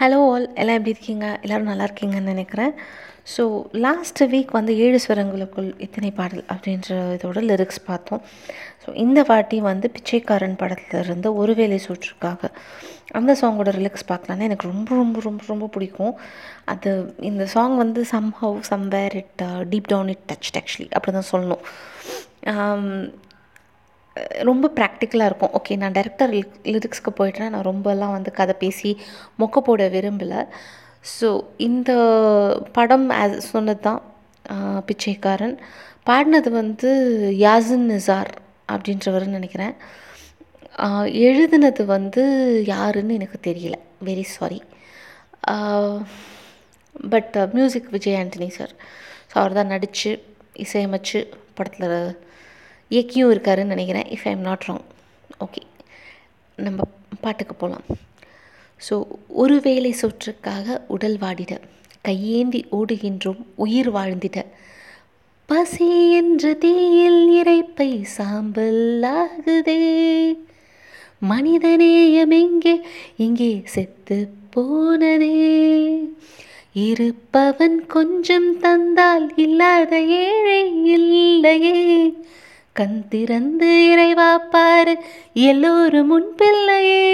Hello all எல்லாம் எப்படி இருக்கீங்க? எல்லோரும் நல்லா இருக்கீங்கன்னு நினைக்கிறேன். ஸோ லாஸ்ட் வீக் வந்து ஏழு ஸ்வரங்களுக்குள் இத்தனை பாடல் அப்படின்ற இதோட லிரிக்ஸ் பார்த்தோம். ஸோ இந்த வாட்டி வந்து பிச்சைக்காரன் படத்தில் இருந்து ஒருவேளை சூற்றுக்காக அந்த சாங்கோட லிரிக்ஸ் பார்க்கலான்னு எனக்கு ரொம்ப ரொம்ப ரொம்ப ரொம்ப பிடிக்கும். அது இந்த சாங் வந்து somehow somewhere it deep down it touch actually அப்படி தான் சொல்லணும் um, ரொம்ப ப்ராக்டிக்கலாக இருக்கும். ஓகே நான் டேரக்டர் லிரிக்ஸ்க்கு போய்ட்டேன் நான் ரொம்பலாம் வந்து கதை பேசி மொக்க போட விரும்பலை. ஸோ இந்த படம் ஆஸ் சொன்னது தான் பிச்சைக்காரன். பாடினது வந்து யாசின் நிசார் அப்படின்றவர் நினைக்கிறேன். எழுதுனது வந்து யாருன்னு எனக்கு தெரியல. Very sorry but music Vijay Antony sir so அவர் தான் நடித்து இசையமைச்சு படத்தில் இயக்கியும் இருக்காருன்னு நினைக்கிறேன் if I am not wrong okay நம்ம பாட்டுக்கு போகலாம் ஸோ ஒரு வேலை சொற்றுக்காக உடல் வாடிட கையேந்தி ஓடுகின்றோம் உயிர் வாழ்ந்திட. பசி என்ற தீயில் இறைப்பை சாம்பல் ஆகுதே. மனிதநேயம் எங்கே இங்கே செத்து போனதே. இருப்பவன் கொஞ்சம் தந்தால் இல்லாத ஏழை இல்லையே. கண் திறந்து இறைவா பாரு. எல்லோரும் முன் பிள்ளையே.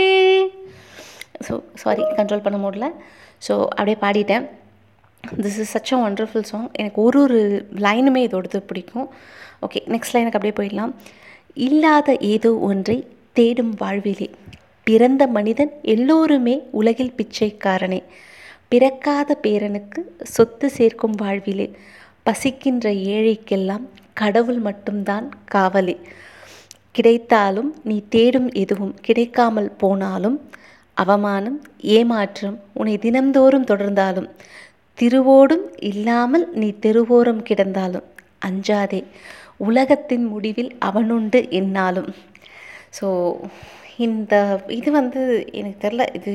ஸோ சாரி கண்ட்ரோல் பண்ண முடியல. ஸோ அப்படியே பாடிட்டேன். This is such a wonderful song எனக்கு ஒரு ஒரு லைனுமே இதோடது பிடிக்கும். ஓகே நெக்ஸ்ட் லைனுக்கு அப்படியே போயிடலாம். இல்லாத ஏதோ ஒன்றை தேடும் வாழ்விலே. பிறந்த மனிதன் எல்லோருமே உலகில் பிச்சைக்காரனே. பிறக்காத பேரனுக்கு சொத்து சேர்க்கும் வாழ்விலே. பசிக்கின்ற ஏழைக்கெல்லாம் கடவுள் மட்டும்தான் காவலி. கிடைத்தாலும் நீ தேடும் எதுவும் கிடைக்காமல் போனாலும் அவமானம் ஏமாற்றம் உன்னை தினந்தோறும் தொடர்ந்தாலும் திருவோடும் இல்லாமல் நீ தெருவோரம் கிடந்தாலும் அஞ்சாதே உலகத்தின் முடிவில் அவனுண்டு என்னாலும். ஸோ இந்த இது வந்து எனக்கு தெரில இது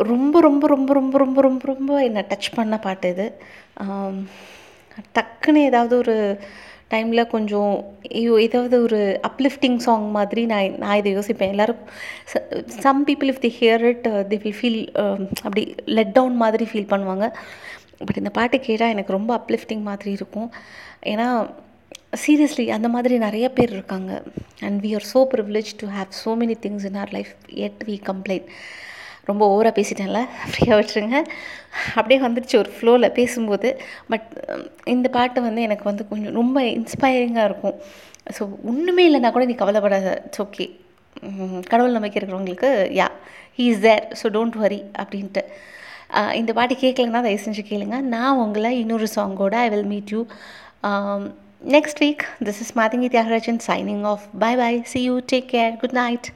ரொம்ப ரொம்ப ரொம்ப ரொம்ப ரொம்ப ரொம்ப ரொம்ப என்னை டச் பண்ண பாட்டு இது. டக்குன்னு ஏதாவது ஒரு டைமில் கொஞ்சம் ஐயோ ஏதாவது ஒரு அப்லிஃப்டிங் சாங் மாதிரி நான் நான் இதை யோசிப்பேன். எல்லோரும் some people if they hear it they will feel அப்படி லெட் டவுன் மாதிரி ஃபீல் பண்ணுவாங்க. பட் இந்த பாட்டு கேட்டால் எனக்கு ரொம்ப அப்லிஃப்டிங் மாதிரி இருக்கும். ஏன்னா சீரியஸ்லி அந்த மாதிரி நிறைய பேர் இருக்காங்க. And we are so privilege to have so many things in our life yet we complain ரொம்ப ஓவராக பேசிட்டேன்ல. ஃப்ரீயாக விட்டுருங்க. அப்படியே வந்துடுச்சு ஒரு ஃப்ளோவில் பேசும்போது. பட் இந்த பாட்டு வந்து எனக்கு வந்து கொஞ்சம் ரொம்ப இன்ஸ்பைரிங்காக இருக்கும். ஸோ ஒன்றுமே இல்லைனா கூட நீ கவலைப்படாத. இட்ஸ் ஓகே கடவுள் நம்பிக்கை இருக்கிறவங்களுக்கு yeah he is there so don't worry அப்படின்ட்டு. இந்த பாட்டு கேட்கலன்னா தயவு செஞ்சு கேளுங்க. நான் உங்களை இன்னொரு சாங்கோட I will meet you next week this is Mathangi Thyagarajan signing off bye bye see you take care good night